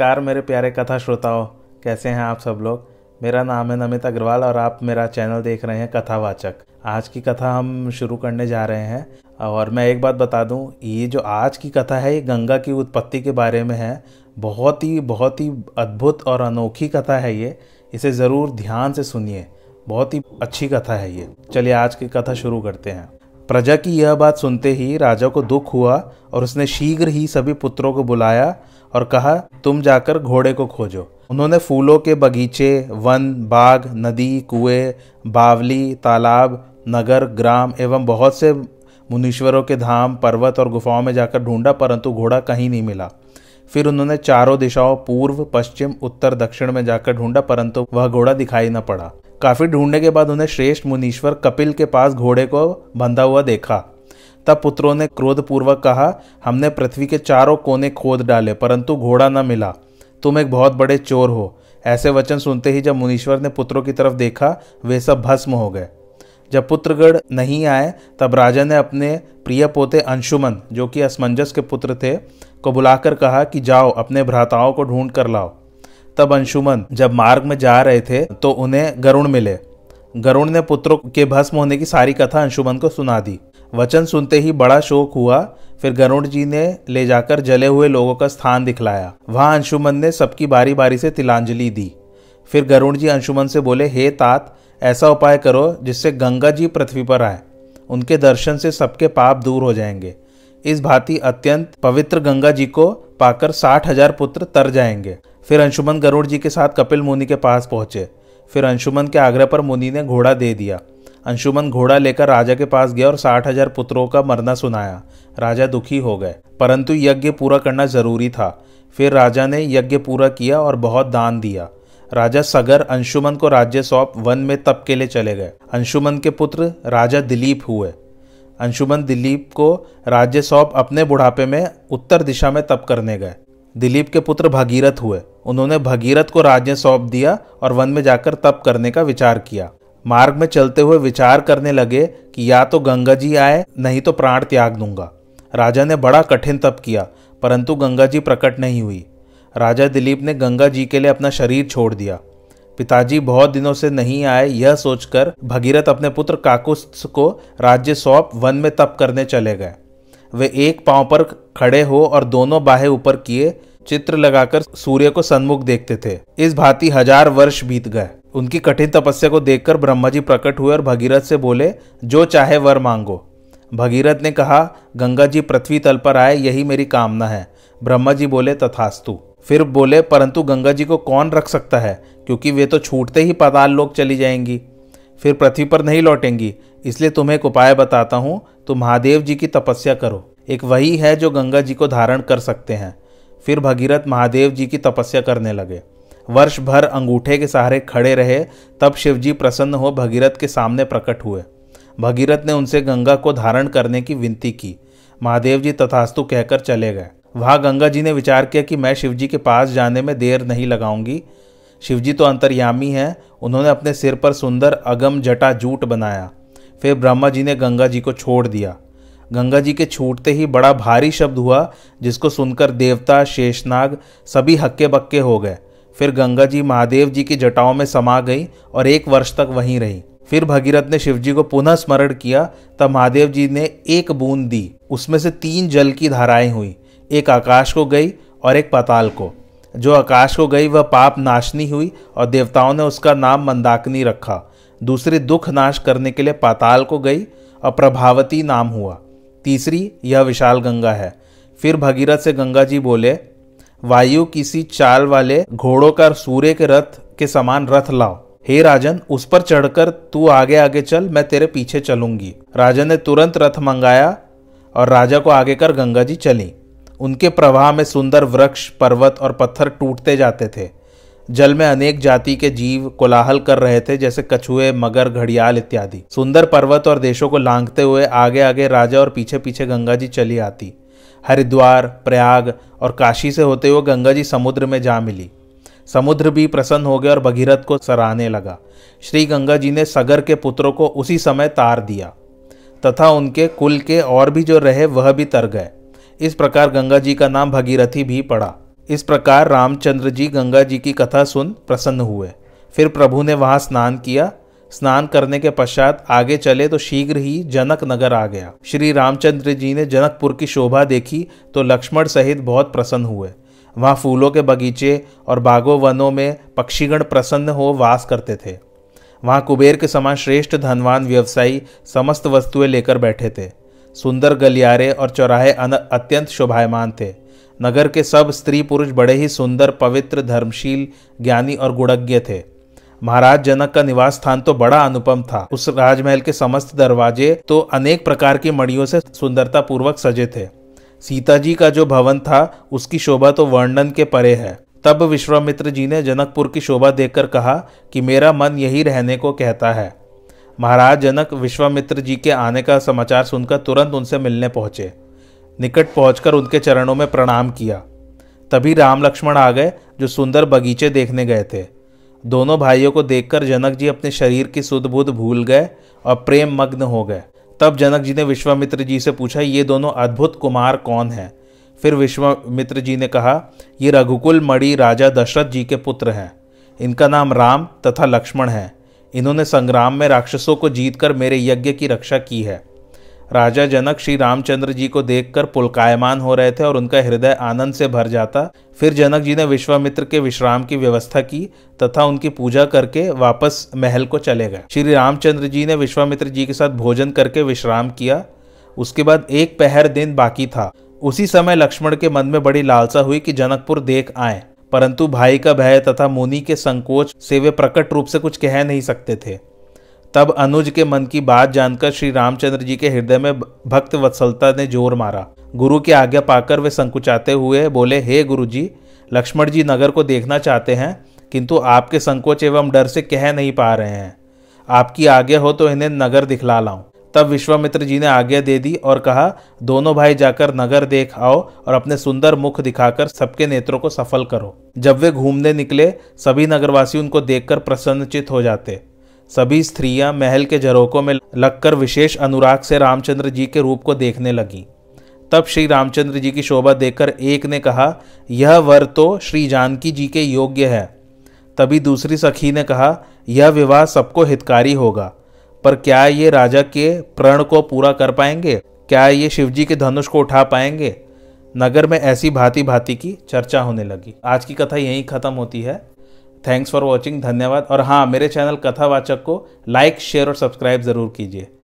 नमस्कार, मेरे प्यारे कथा श्रोताओं। कैसे हैं आप सब लोग? मेरा नाम है नमित अग्रवाल और आप मेरा चैनल देख रहे हैं कथावाचक। आज की कथा हम शुरू करने जा रहे हैं और मैं एक बात बता दूँ, ये जो आज की कथा है, ये गंगा की उत्पत्ति के बारे में है। बहुत ही बहुत ही अद्भुत और अनोखी कथा है ये। इसे ज़रूर ध्यान से सुनिए। बहुत ही अच्छी कथा है ये। चलिए आज की कथा शुरू करते हैं। प्रजा की यह बात सुनते ही राजा को दुख हुआ और उसने शीघ्र ही सभी पुत्रों को बुलाया और कहा, तुम जाकर घोड़े को खोजो। उन्होंने फूलों के बगीचे, वन, बाग, नदी, कुएँ, बावली, तालाब, नगर, ग्राम एवं बहुत से मुनीश्वरों के धाम, पर्वत और गुफाओं में जाकर ढूंढा, परंतु घोड़ा कहीं नहीं मिला। फिर उन्होंने चारों दिशाओं, पूर्व, पश्चिम, उत्तर, दक्षिण में जाकर ढूंढा, परंतु वह घोड़ा दिखाई न पड़ा। काफ़ी ढूँढने के बाद उन्हें श्रेष्ठ मुनीश्वर कपिल के पास घोड़े को बंधा हुआ देखा। तब पुत्रों ने क्रोधपूर्वक कहा, हमने पृथ्वी के चारों कोने खोद डाले, परंतु घोड़ा न मिला। तुम एक बहुत बड़े चोर हो। ऐसे वचन सुनते ही जब मुनीश्वर ने पुत्रों की तरफ़ देखा, वे सब भस्म हो गए। जब पुत्रगढ़ नहीं आए, तब राजा ने अपने प्रिय पोते अंशुमन, जो कि असमंजस के पुत्र थे, को बुलाकर कहा कि जाओ, अपने भ्राताओं को ढूंढ कर लाओ। तब अंशुमन जब मार्ग में जा रहे थे तो उन्हें गरुण मिले। गरुण ने पुत्रों के भस्म होने की सारी कथा अंशुमन को सुना दी। वचन सुनते ही बड़ा शोक हुआ। फिर गरुड़ जी ने ले जाकर जले हुए लोगों का स्थान दिखलाया। वहाँ अंशुमन ने सबकी बारी बारी से तिलांजलि दी। फिर गरुड़ जी अंशुमन से बोले, हे तात, ऐसा उपाय करो जिससे गंगा जी पृथ्वी पर आए। उनके दर्शन से सबके पाप दूर हो जाएँगे। इस भांति अत्यंत पवित्र गंगा जी को पाकर साठ हज़ार पुत्र तर जाएँगे। फिर अंशुमन गरुड़ जी के साथ कपिल मुनि के पास पहुँचे। फिर अंशुमन के आग्रह पर मुनि ने घोड़ा दे दिया। अंशुमन घोड़ा लेकर राजा के पास गया और साठ हज़ार पुत्रों का मरना सुनाया। राजा दुखी हो गए, परंतु यज्ञ पूरा करना ज़रूरी था। फिर राजा ने यज्ञ पूरा किया और बहुत दान दिया। राजा सगर अंशुमन को राज्य सौंप वन में तप के लिए चले गए। अंशुमन के पुत्र राजा दिलीप हुए। अंशुमन दिलीप को राज्य सौंप अपने बुढ़ापे में उत्तर दिशा में तप करने गए। दिलीप के पुत्र भगीरथ हुए। उन्होंने भगीरथ को राज्य सौंप दिया और वन में जाकर तप करने का विचार किया। मार्ग में चलते हुए विचार करने लगे कि या तो गंगा जी आए, नहीं तो प्राण त्याग दूँगा। राजा ने बड़ा कठिन तप किया, परंतु गंगा जी प्रकट नहीं हुई। राजा दिलीप ने गंगा जी के लिए अपना शरीर छोड़ दिया। पिताजी बहुत दिनों से नहीं आए, यह सोचकर भगीरथ अपने पुत्र काकुस्त को राज्य सौंप वन में तप करने चले गए। वे एक पाँव पर खड़े हो और दोनों बाहें ऊपर किए चित्र लगाकर सूर्य को सन्मुख देखते थे। इस भांति हज़ार वर्ष बीत गए। उनकी कठिन तपस्या को देखकर ब्रह्मा जी प्रकट हुए और भगीरथ से बोले, जो चाहे वर मांगो। भगीरथ ने कहा गंगा जी पृथ्वी तल पर आए, यही मेरी कामना है। ब्रह्मा जी बोले, तथास्तु। फिर बोले, परंतु गंगा जी को कौन रख सकता है? क्योंकि वे तो छूटते ही पाताल लोग चली जाएँगी। फिर पृथ्वी पर नहीं लौटेंगी, इसलिए तुम्हें एक उपाय बताता हूँ। तो महादेव जी की तपस्या करो। एक वही है जो गंगा जी को धारण कर सकते हैं। फिर भगीरथ महादेव जी की तपस्या करने लगे। वर्ष भर अंगूठे के सहारे खड़े रहे, तब शिवजी प्रसन्न हो भगीरथ के सामने प्रकट हुए। भगीरथ ने उनसे गंगा को धारण करने की विनती की। महादेव जी तथास्तु कहकर चले गए। वहाँ गंगा जी ने विचार किया कि मैं शिवजी के पास जाने में देर नहीं लगाऊँगी। शिवजी तो अंतर्यामी हैं, उन्होंने अपने सिर पर सुंदर अगम जटा जूट बनाया। फिर ब्रह्मा जी ने गंगा जी को छोड़ दिया। गंगा जी के छूटते ही बड़ा भारी शब्द हुआ, जिसको सुनकर देवता, शेषनाग सभी हक्के बक्के हो गए। फिर गंगा जी महादेव जी की जटाओं में समा गई और एक वर्ष तक वहीं रही। फिर भगीरथ ने शिवजी को पुनः स्मरण किया, तब महादेव जी ने एक बूंद दी। उसमें से तीन जल की धाराएँ हुई, एक आकाश को गई और एक पाताल को। जो आकाश को गई, वह पाप नाशनी हुई और देवताओं ने उसका नाम मंदाकिनी रखा। दूसरी दुख नाश करने के लिए पाताल को गई और प्रभावती नाम हुआ। तीसरी, यह विशाल गंगा है। फिर भगीरथ से गंगा जी बोले वायु किसी चाल वाले घोड़ों का सूर्य के रथ के समान रथ लाओ। हे राजन, उस पर चढ़कर तू आगे आगे चल, मैं तेरे पीछे चलूँगी। राजन ने तुरंत रथ मंगाया और राजा को आगे कर गंगा जी चली। उनके प्रवाह में सुंदर वृक्ष, पर्वत और पत्थर टूटते जाते थे। जल में अनेक जाति के जीव कोलाहल कर रहे थे, जैसे कछुए, मगर, घड़ियाल इत्यादि। सुंदर पर्वत और देशों को लांघते हुए आगे आगे राजा और पीछे पीछे गंगा जी चली आती। हरिद्वार, प्रयाग और काशी से होते हुए गंगा जी समुद्र में जा मिली। समुद्र भी प्रसन्न हो गया और भगीरथ को सराहने लगा। श्री गंगा जी ने सगर के पुत्रों को उसी समय तार दिया। तथा उनके कुल के और भी जो रहे, वह भी तर गए। इस प्रकार गंगा जी का नाम भगीरथी भी पड़ा। इस प्रकार रामचंद्र जी गंगा जी की कथा सुन प्रसन्न हुए। फिर प्रभु ने वहाँ स्नान किया स्नान करने के पश्चात आगे चले तो शीघ्र ही जनक नगर आ गया। श्री रामचंद्र जी ने जनकपुर की शोभा देखी तो लक्ष्मण सहित बहुत प्रसन्न हुए। वहाँ फूलों के बगीचे और बागों वनों में पक्षीगण प्रसन्न हो वास करते थे। वहाँ कुबेर के समान श्रेष्ठ धनवान व्यवसायी समस्त वस्तुएँ लेकर बैठे थे। सुंदर गलियारे और चौराहे अत्यंत शोभायमान थे। नगर के सब स्त्री पुरुष बड़े ही सुंदर, पवित्र, धर्मशील, ज्ञानी और गुणज्ञ थे। महाराज जनक का निवास स्थान तो बड़ा अनुपम था। उस राजमहल के समस्त दरवाजे तो अनेक प्रकार की मड़ियों से सुंदरता पूर्वक सजे थे। सीता जी का जो भवन था, उसकी शोभा तो वर्णन के परे है। तब विश्वामित्र जी ने जनकपुर की शोभा देखकर कहा कि मेरा मन यही रहने को कहता है। महाराज जनक विश्वामित्र जी के आने का समाचार सुनकर तुरंत उनसे मिलने पहुँचे। निकट पहुंचकर उनके चरणों में प्रणाम किया। तभी राम लक्ष्मण आ गए, जो सुंदर बगीचे देखने गए थे। दोनों भाइयों को देखकर जनक जी अपने शरीर की सुध भूल गए और प्रेम मग्न हो गए। तब जनक जी ने विश्वामित्र जी से पूछा, ये दोनों अद्भुत कुमार कौन हैं? फिर विश्वामित्र जी ने कहा, ये रघुकुल मणि राजा दशरथ जी के पुत्र हैं। इनका नाम राम तथा लक्ष्मण है। इन्होंने संग्राम में राक्षसों को जीतकर मेरे यज्ञ की रक्षा की है। राजा जनक श्री रामचंद्र जी को देखकर पुलकायमान हो रहे थे और उनका हृदय आनंद से भर जाता। फिर जनक जी ने विश्वामित्र के विश्राम की व्यवस्था की तथा उनकी पूजा करके वापस महल को चले गए। श्री रामचंद्र जी ने विश्वामित्र जी के साथ भोजन करके विश्राम किया। उसके बाद एक पहर दिन बाकी था। उसी समय लक्ष्मण के मन में बड़ी लालसा हुई कि जनकपुर देख आए। परंतु भाई का भय तथा मुनि के संकोच से वे प्रकट रूप से कुछ कह नहीं सकते थे। तब अनुज के मन की बात जानकर श्री रामचंद्र जी के हृदय में भक्त वत्सलता ने ज़ोर मारा। गुरु की आज्ञा पाकर वे संकुचाते हुए बोले, हे गुरु जी लक्ष्मण जी नगर को देखना चाहते हैं, किंतु आपके संकोच एवं डर से कह नहीं पा रहे हैं। आपकी आज्ञा हो तो इन्हें नगर दिखला लाऊं। तब विश्वामित्र जी ने आज्ञा दे दी और कहा, दोनों भाई जाकर नगर देख आओ और अपने सुंदर मुख दिखाकर सबके नेत्रों को सफल करो। जब वे घूमने निकले, सभी नगरवासी उनको देखकर प्रसन्नचित हो जाते। सभी स्त्रियाँ महल के झरोकों में लगकर विशेष अनुराग से रामचंद्र जी के रूप को देखने लगी। तब श्री रामचंद्र जी की शोभा देखकर एक ने कहा, यह वर तो श्री जानकी जी के योग्य है। तभी दूसरी सखी ने कहा, यह विवाह सबको हितकारी होगा। पर क्या ये राजा के प्रण को पूरा कर पाएँगे? क्या ये शिवजी के धनुष को उठा पाएँगे? नगर में ऐसी भांति भांति की चर्चा होने लगी। आज की कथा यहीं खत्म होती है। थैंक्स फॉर वॉचिंग धन्यवाद। और हाँ मेरे चैनल कथावाचक को लाइक शेयर और सब्सक्राइब ज़रूर कीजिए।